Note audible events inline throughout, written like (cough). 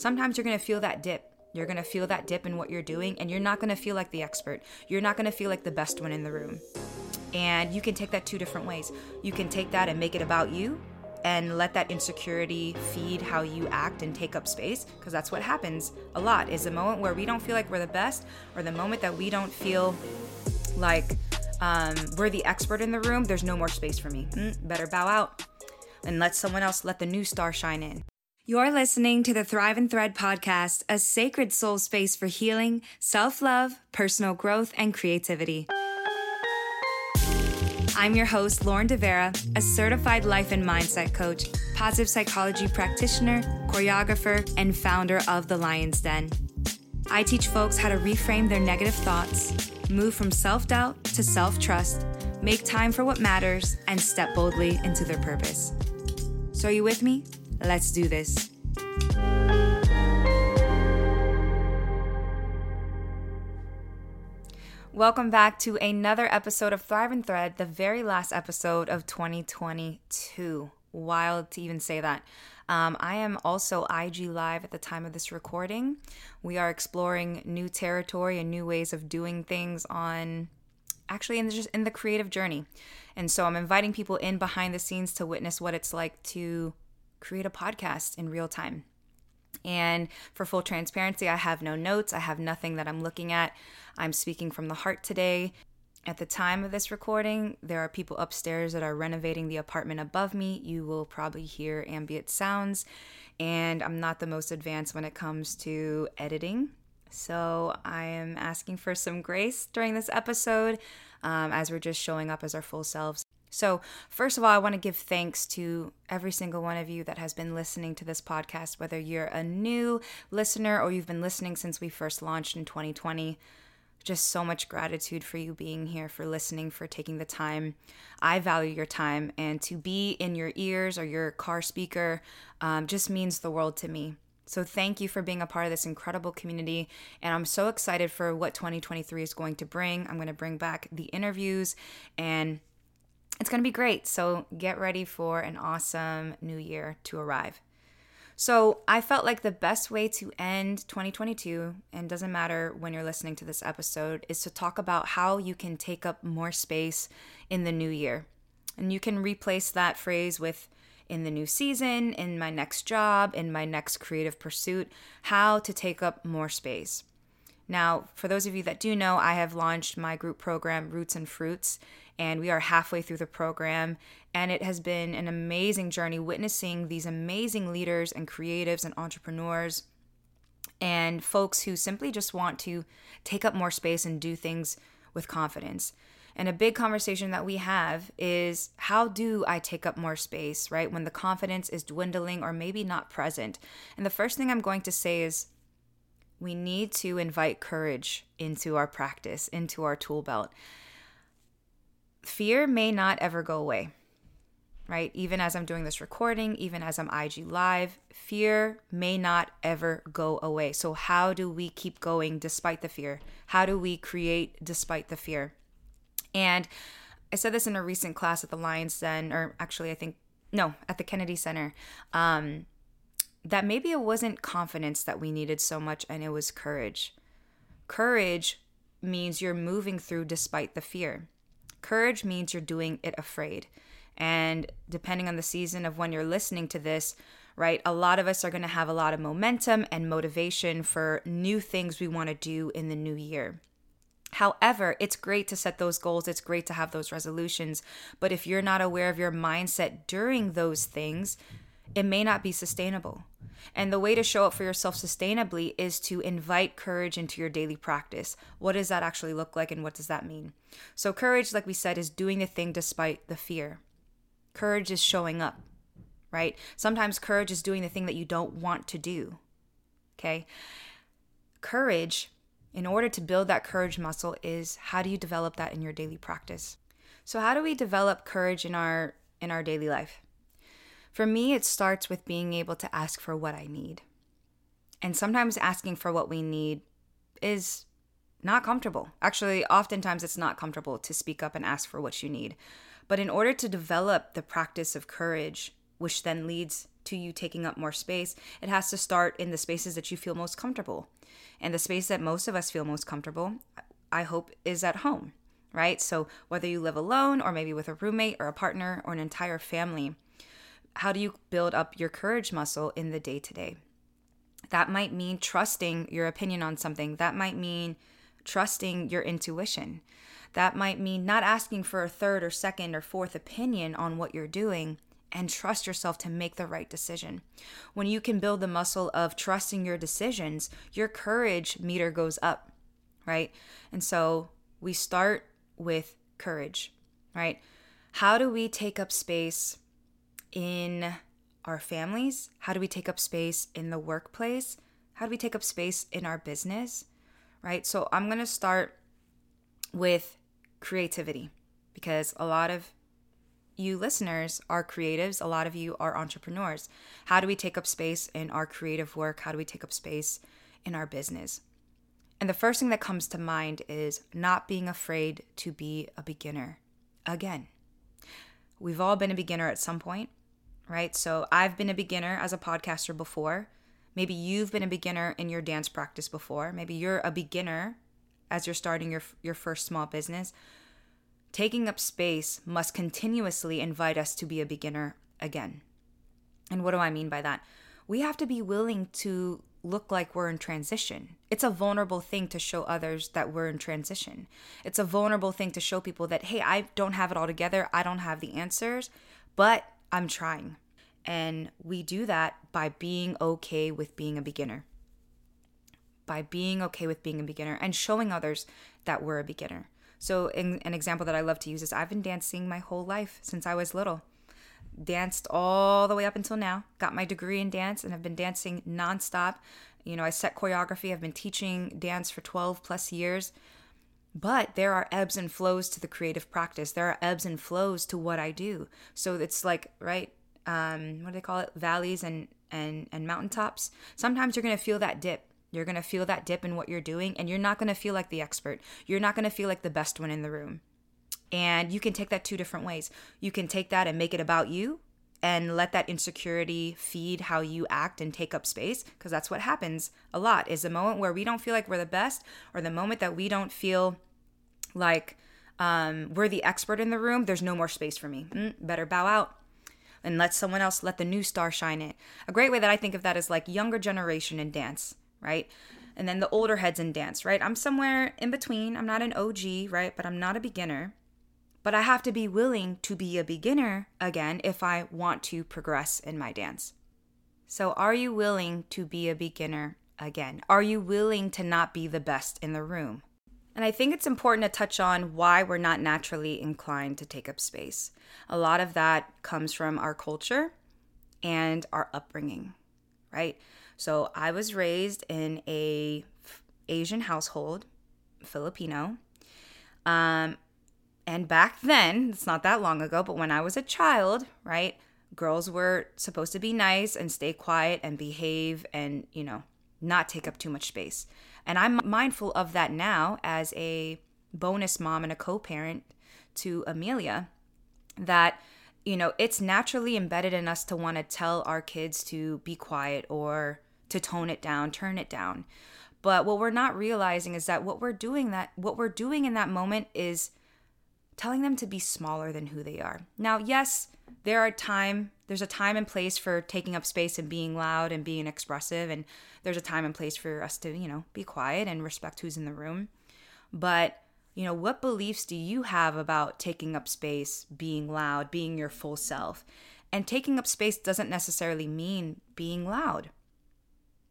sometimes you're going to feel that dip. You're going to feel that dip in what you're doing, and you're not going to feel like the expert. You're not going to feel like the best one in the room. And you can take that two different ways. You can take that and make it about you and let that insecurity feed how you act and take up space because that's what happens a lot is the moment where we don't feel like we're the best or the moment that we don't feel like um, we're the expert in the room there's no more space for me mm, better bow out and let someone else let the new star shine in you're listening to the Thrive and Thread podcast, a sacred soul space for healing, self love, personal growth, and creativity. I'm your host, Lauren DeVera, a certified life and mindset coach, positive psychology practitioner, choreographer, and founder of The Lion's Den. I teach folks how to reframe their negative thoughts, move from self doubt to self trust, make time for what matters, and step boldly into their purpose. So, are you with me? Let's do this. Welcome back to another episode of Thrive and Thread, the very last episode of 2022. Wild to even say that. Um, I am also IG Live at the time of this recording. We are exploring new territory and new ways of doing things on actually in the, just in the creative journey. And so I'm inviting people in behind the scenes to witness what it's like to create a podcast in real time. And for full transparency, I have no notes. I have nothing that I'm looking at. I'm speaking from the heart today. At the time of this recording, there are people upstairs that are renovating the apartment above me. You will probably hear ambient sounds, and I'm not the most advanced when it comes to editing. So I am asking for some grace during this episode um, as we're just showing up as our full selves. So, first of all, I want to give thanks to every single one of you that has been listening to this podcast, whether you're a new listener or you've been listening since we first launched in 2020. Just so much gratitude for you being here, for listening, for taking the time. I value your time, and to be in your ears or your car speaker um, just means the world to me. So, thank you for being a part of this incredible community. And I'm so excited for what 2023 is going to bring. I'm going to bring back the interviews and it's going to be great. So get ready for an awesome new year to arrive. So I felt like the best way to end 2022, and doesn't matter when you're listening to this episode, is to talk about how you can take up more space in the new year. And you can replace that phrase with in the new season, in my next job, in my next creative pursuit, how to take up more space. Now, for those of you that do know, I have launched my group program, Roots and Fruits, and we are halfway through the program. And it has been an amazing journey witnessing these amazing leaders and creatives and entrepreneurs and folks who simply just want to take up more space and do things with confidence. And a big conversation that we have is how do I take up more space, right? When the confidence is dwindling or maybe not present. And the first thing I'm going to say is we need to invite courage into our practice, into our tool belt fear may not ever go away, right? Even as I'm doing this recording, even as I'm IG live, fear may not ever go away. So, how do we keep going despite the fear? How do we create despite the fear? And I said this in a recent class at the Lions Den, or actually, I think, no, at the Kennedy Center. Um, that maybe it wasn't confidence that we needed so much and it was courage. Courage means you're moving through despite the fear. Courage means you're doing it afraid. And depending on the season of when you're listening to this, right, a lot of us are going to have a lot of momentum and motivation for new things we want to do in the new year. However, it's great to set those goals, it's great to have those resolutions, but if you're not aware of your mindset during those things, it may not be sustainable. And the way to show up for yourself sustainably is to invite courage into your daily practice. What does that actually look like and what does that mean? So, courage, like we said, is doing the thing despite the fear. Courage is showing up, right? Sometimes courage is doing the thing that you don't want to do. Okay? Courage, in order to build that courage muscle, is how do you develop that in your daily practice? So, how do we develop courage in our in our daily life? For me, it starts with being able to ask for what I need. And sometimes asking for what we need is not comfortable. Actually, oftentimes it's not comfortable to speak up and ask for what you need. But in order to develop the practice of courage, which then leads to you taking up more space, it has to start in the spaces that you feel most comfortable. And the space that most of us feel most comfortable, I hope, is at home, right? So whether you live alone or maybe with a roommate or a partner or an entire family, how do you build up your courage muscle in the day to day? That might mean trusting your opinion on something. That might mean trusting your intuition. That might mean not asking for a third or second or fourth opinion on what you're doing and trust yourself to make the right decision. When you can build the muscle of trusting your decisions, your courage meter goes up, right? And so we start with courage, right? How do we take up space in our families? How do we take up space in the workplace? How do we take up space in our business? Right? So I'm going to start with creativity because a lot of you listeners are creatives, a lot of you are entrepreneurs. How do we take up space in our creative work? How do we take up space in our business? And the first thing that comes to mind is not being afraid to be a beginner again. We've all been a beginner at some point, right? So I've been a beginner as a podcaster before. Maybe you've been a beginner in your dance practice before. Maybe you're a beginner as you're starting your your first small business. Taking up space must continuously invite us to be a beginner again. And what do I mean by that? We have to be willing to look like we're in transition. It's a vulnerable thing to show others that we're in transition. It's a vulnerable thing to show people that, hey, I don't have it all together. I don't have the answers, but I'm trying. And we do that by being okay with being a beginner. By being okay with being a beginner and showing others that we're a beginner. So, in, an example that I love to use is I've been dancing my whole life since I was little. Danced all the way up until now. Got my degree in dance and have been dancing nonstop. You know, I set choreography. I've been teaching dance for 12 plus years. But there are ebbs and flows to the creative practice. There are ebbs and flows to what I do. So it's like, right, um, what do they call it? Valleys and and and mountaintops. Sometimes you're gonna feel that dip. You're gonna feel that dip in what you're doing, and you're not gonna feel like the expert. You're not gonna feel like the best one in the room. And you can take that two different ways. You can take that and make it about you, and let that insecurity feed how you act and take up space because that's what happens a lot is the moment where we don't feel like we're the best or the moment that we don't feel like um, we're the expert in the room there's no more space for me mm, better bow out and let someone else let the new star shine it. A great way that I think of that is like younger generation in dance, right? And then the older heads in dance, right? I'm somewhere in between. I'm not an OG, right? But I'm not a beginner. But I have to be willing to be a beginner again if I want to progress in my dance. So, are you willing to be a beginner again? Are you willing to not be the best in the room? And I think it's important to touch on why we're not naturally inclined to take up space. A lot of that comes from our culture and our upbringing, right? So I was raised in a Asian household, Filipino. Um, and back then, it's not that long ago, but when I was a child, right, girls were supposed to be nice and stay quiet and behave and, you know, not take up too much space. And I'm mindful of that now as a bonus mom and a co parent to Amelia that, you know, it's naturally embedded in us to want to tell our kids to be quiet or to tone it down, turn it down. But what we're not realizing is that what we're doing that what we're doing in that moment is telling them to be smaller than who they are. Now, yes, there are time there's a time and place for taking up space and being loud and being expressive and there's a time and place for us to, you know, be quiet and respect who's in the room. But, you know, what beliefs do you have about taking up space, being loud, being your full self? And taking up space doesn't necessarily mean being loud.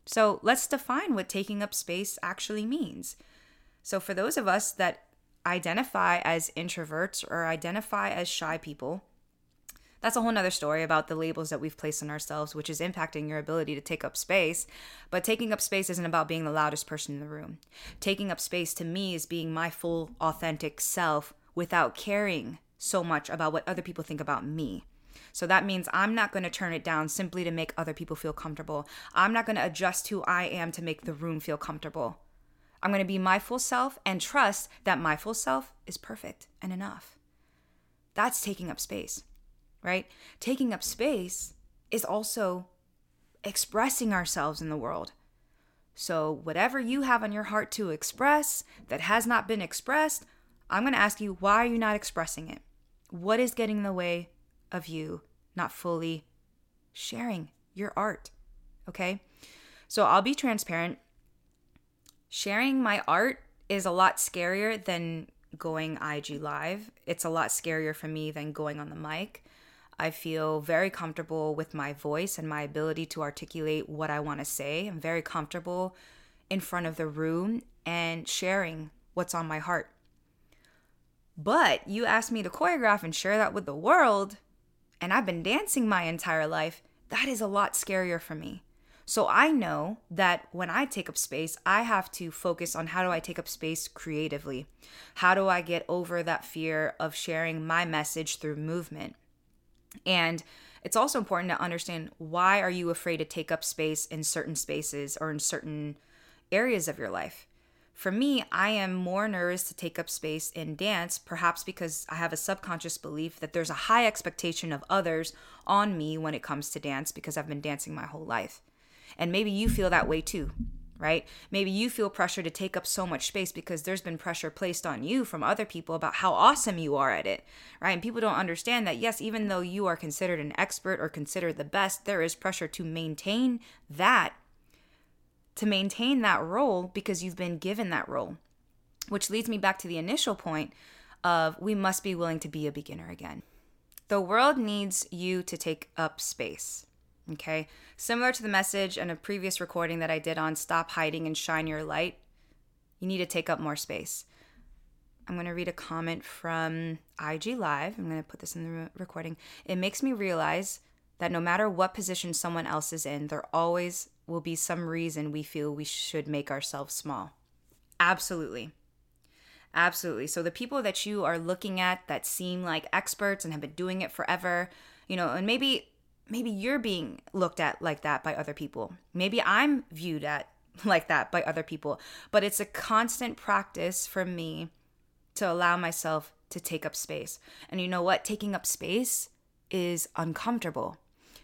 So, let's define what taking up space actually means. So, for those of us that identify as introverts or identify as shy people, that's a whole nother story about the labels that we've placed on ourselves, which is impacting your ability to take up space. But taking up space isn't about being the loudest person in the room. Taking up space to me is being my full, authentic self without caring so much about what other people think about me. So that means I'm not going to turn it down simply to make other people feel comfortable. I'm not going to adjust who I am to make the room feel comfortable. I'm going to be my full self and trust that my full self is perfect and enough. That's taking up space right? Taking up space is also expressing ourselves in the world. So, whatever you have on your heart to express that has not been expressed, I'm going to ask you, why are you not expressing it? What is getting in the way of you not fully sharing your art? Okay. So, I'll be transparent. Sharing my art is a lot scarier than going IG live. It's a lot scarier for me than going on the mic. I feel very comfortable with my voice and my ability to articulate what I want to say. I'm very comfortable in front of the room and sharing what's on my heart. But you asked me to choreograph and share that with the world, and I've been dancing my entire life. That is a lot scarier for me. So I know that when I take up space, I have to focus on how do I take up space creatively? How do I get over that fear of sharing my message through movement? And it's also important to understand why are you afraid to take up space in certain spaces or in certain areas of your life? For me, I am more nervous to take up space in dance, perhaps because I have a subconscious belief that there's a high expectation of others on me when it comes to dance because I've been dancing my whole life. And maybe you feel that way too right? Maybe you feel pressure to take up so much space because there's been pressure placed on you from other people about how awesome you are at it, right? And people don't understand that, yes, even though you are considered an expert or considered the best, there is pressure to maintain that, to maintain that role because you've been given that role. Which leads me back to the initial point of we must be willing to be a beginner again. The world needs you to take up space. Okay. Similar to the message in a previous recording that I did on Stop Hiding and Shine Your Light, you need to take up more space. I'm going to read a comment from IG Live. I'm going to put this in the recording. It makes me realize that no matter what position someone else is in, there always will be some reason we feel we should make ourselves small. Absolutely. Absolutely. So the people that you are looking at that seem like experts and have been doing it forever, you know, and maybe maybe you're being looked at like that by other people. Maybe I'm viewed at (laughs) like that by other people. But it's a constant practice for me to allow myself to take up space. And you know what? Taking up space is uncomfortable.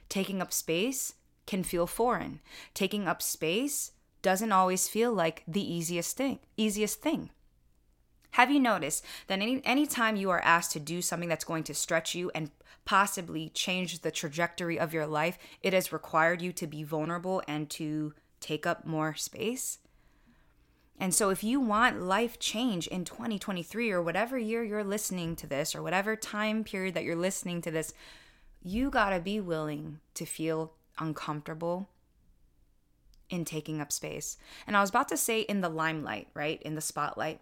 Taking up space can feel foreign. Taking up space doesn't always feel like the easiest thing. Easiest thing. Have you noticed that any anytime you are asked to do something that's going to stretch you and possibly change the trajectory of your life, it has required you to be vulnerable and to take up more space. And so, if you want life change in 2023 or whatever year you're listening to this or whatever time period that you're listening to this, you gotta be willing to feel uncomfortable in taking up space. And I was about to say in the limelight, right? In the spotlight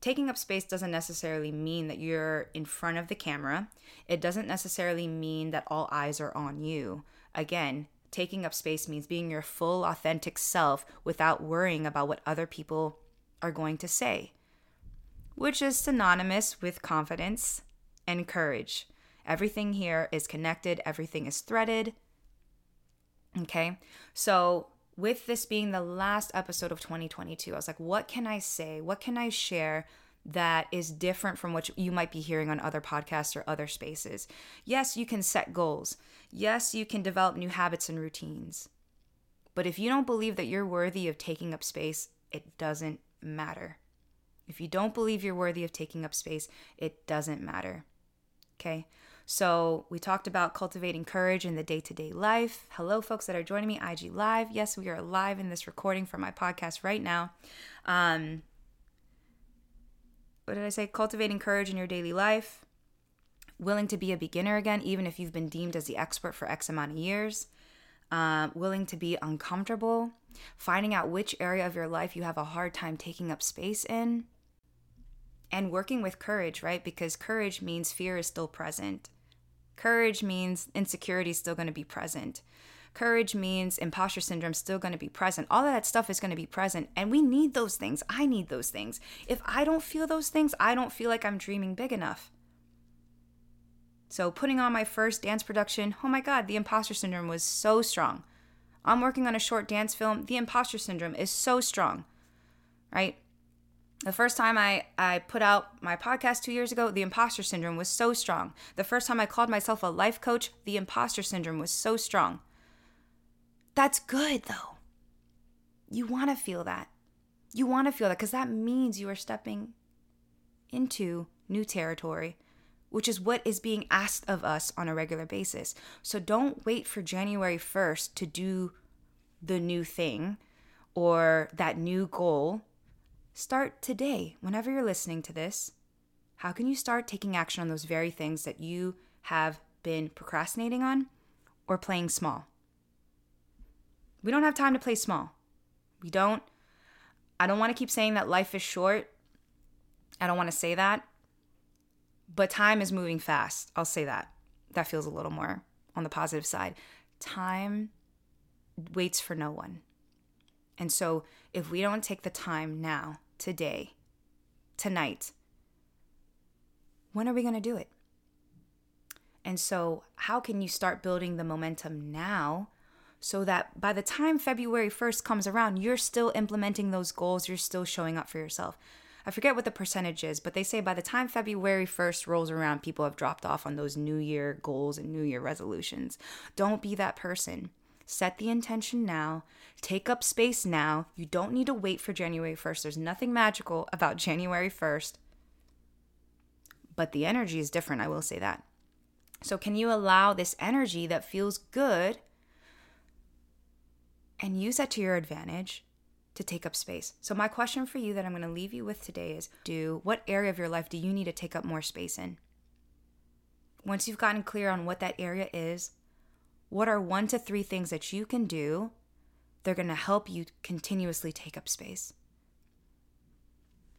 taking up space doesn't necessarily mean that you're in front of the camera. It doesn't necessarily mean that all eyes are on you. Again, taking up space means being your full, authentic self without worrying about what other people are going to say, which is synonymous with confidence and courage. Everything here is connected, everything is threaded. Okay, so with this being the last episode of 2022, I was like, what can I say? What can I share that is different from what you might be hearing on other podcasts or other spaces? Yes, you can set goals. Yes, you can develop new habits and routines. But if you don't believe that you're worthy of taking up space, it doesn't matter. If you don't believe you're worthy of taking up space, it doesn't matter. Okay? So, we talked about cultivating courage in the day to day life. Hello, folks that are joining me, IG Live. Yes, we are live in this recording for my podcast right now. Um, what did I say? Cultivating courage in your daily life. Willing to be a beginner again, even if you've been deemed as the expert for X amount of years. Uh, willing to be uncomfortable. Finding out which area of your life you have a hard time taking up space in and working with courage, right? Because courage means fear is still present. Courage means insecurity is still going to be present. Courage means imposter syndrome is still going to be present. All of that stuff is going to be present. And we need those things. I need those things. If I don't feel those things, I don't feel like I'm dreaming big enough. So, putting on my first dance production, oh my God, the imposter syndrome was so strong. I'm working on a short dance film. The imposter syndrome is so strong, right? The first time I, I put out my podcast two years ago, the imposter syndrome was so strong. The first time I called myself a life coach, the imposter syndrome was so strong. That's good though. You want to feel that. You want to feel that because that means you are stepping into new territory, which is what is being asked of us on a regular basis. So don't wait for January 1st to do the new thing or that new goal. Start today, whenever you're listening to this. How can you start taking action on those very things that you have been procrastinating on or playing small? We don't have time to play small. We don't. I don't want to keep saying that life is short. I don't want to say that. But time is moving fast. I'll say that. That feels a little more on the positive side. Time waits for no one. And so if we don't take the time now, today, tonight, when are we going to do it? And so, how can you start building the momentum now so that by the time February 1st comes around, you're still implementing those goals, you're still showing up for yourself? I forget what the percentage is, but they say by the time February 1st rolls around, people have dropped off on those New Year goals and New Year resolutions. Don't be that person. Set the intention now. Take up space now. You don't need to wait for January 1st. There's nothing magical about (laughs) January 1st. But the energy is different, I will say that. So, can you allow this energy that feels good and use that to your advantage to take up space. So my question for you that I'm going to leave you with today is do what area of your life do you need to take up more space in? Once you've gotten clear on what that area is, what are one to three things that you can do they're going to help you continuously take up space?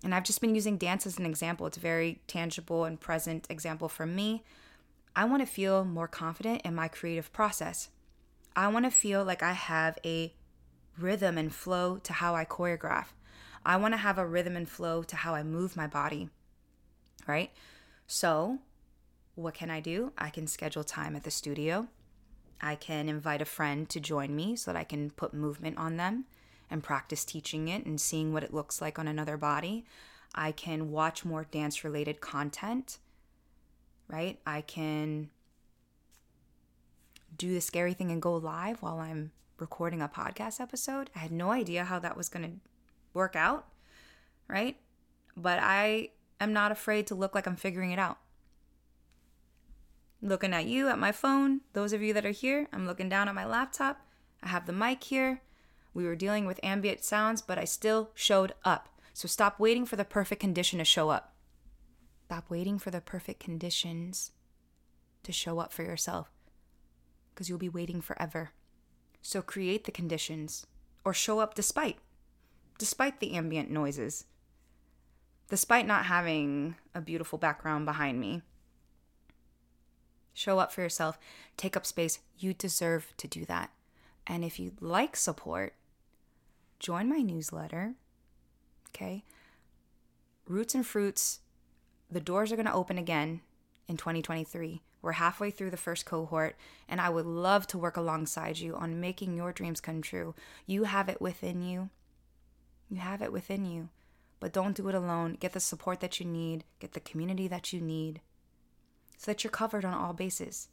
And I've just been using dance as an example. It's a very tangible and present example for me. I want to feel more confident in my creative process. I want to feel like I have a rhythm and flow to how I choreograph. I want to have a rhythm and flow to how I move my body. Right? So, what can I do? I can schedule time at the studio. I can invite a friend to join me so that I can put movement on them and practice teaching it and seeing what it looks like on another body. I can watch more dance related content, right? I can do the scary thing and go live while I'm recording a podcast episode. I had no idea how that was going to work out, right? But I am not afraid to look like I'm figuring it out. Looking at you at my phone, those of you that are here, I'm looking down at my laptop. I have the mic here. We were dealing with ambient sounds, but I still showed up. So stop waiting for the perfect condition to show up. Stop waiting for the perfect conditions to show up for yourself because you'll be waiting forever. So create the conditions or show up despite despite the ambient noises. Despite not having a beautiful background behind me. Show up for yourself, take up space. You deserve to do that. And if you'd like support, join my newsletter. Okay? Roots and Fruits, the doors are going to open again in 2023. We're halfway through the first cohort, and I would love to work alongside you on making your dreams come true. You have it within you. You have it within you. But don't do it alone. Get the support that you need, get the community that you need, so that you're covered on all bases.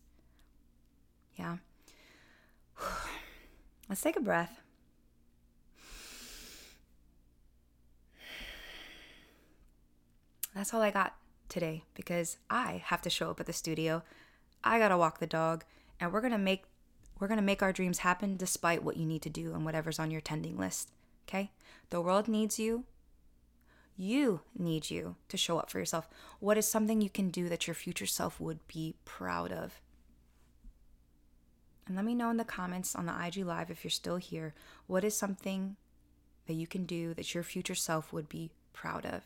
Yeah. (sighs) Let's take a breath. That's all I got today because I have to show up at the studio. I got to walk the dog and we're going to make we're going to make our dreams happen despite what you need to do and whatever's on your tending list. Okay? The world needs you. You need you to show up for yourself. What is something you can do that your future self would be proud of? And let me know in the comments on the IG Live if you're still here. What is something that you can do that your future self would be proud of?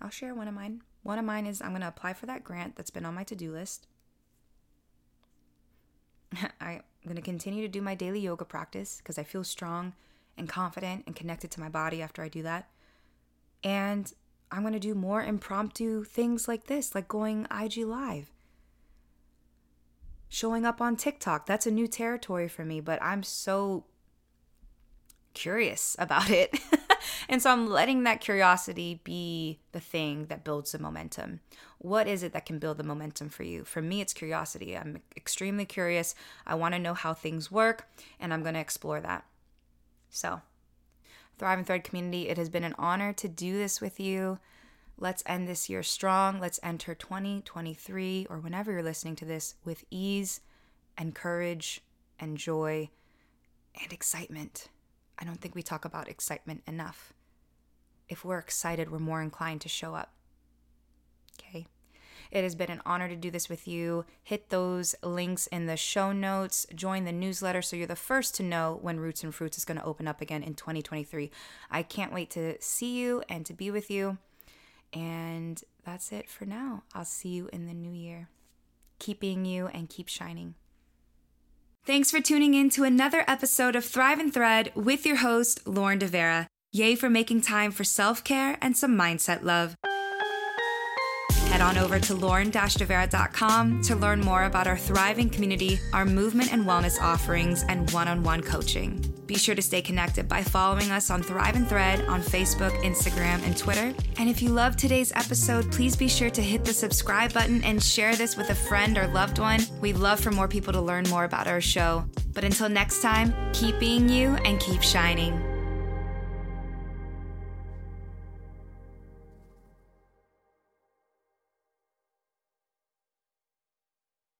I'll share one of mine. One of mine is I'm going to apply for that grant that's been on my to do list. (laughs) I'm going to continue to do my daily yoga practice because I feel strong and confident and connected to my body after I do that. And I'm going to do more impromptu things like this, like going IG Live, showing up on TikTok. That's a new territory for me, but I'm so curious (laughs) about it. (laughs) and so I'm letting that curiosity be the thing that builds the momentum. What is it that can build the momentum for you? For me, it's curiosity. I'm extremely curious. I want to know how things work, and I'm going to explore that. So, Thrive and Thread community, it has been an honor to do this with you. Let's end this year strong. Let's enter 2023 or whenever you're listening to this with ease and courage and joy and excitement. I don't think we talk about excitement enough. If we're excited, we're more inclined to show up. Okay. It has been an honor to do this with you. Hit those links in the show notes. Join the newsletter so you're the first to know when Roots and Fruits is going to open up again in 2023. I can't wait to see you and to be with you. And that's it for now. I'll see you in the new year. Keep being you and keep shining. Thanks for tuning in to another episode of Thrive and Thread with your host, Lauren DeVera. Yay for making time for self care and some mindset love. Head on over to lauren-devera.com to learn more about our thriving community, our movement and wellness offerings, and one-on-one coaching. Be sure to stay connected by following us on Thrive and Thread on Facebook, Instagram, and Twitter. And if you love today's episode, please be sure to hit the subscribe button and share this with a friend or loved one. We'd love for more people to learn more about our show. But until next time, keep being you and keep shining.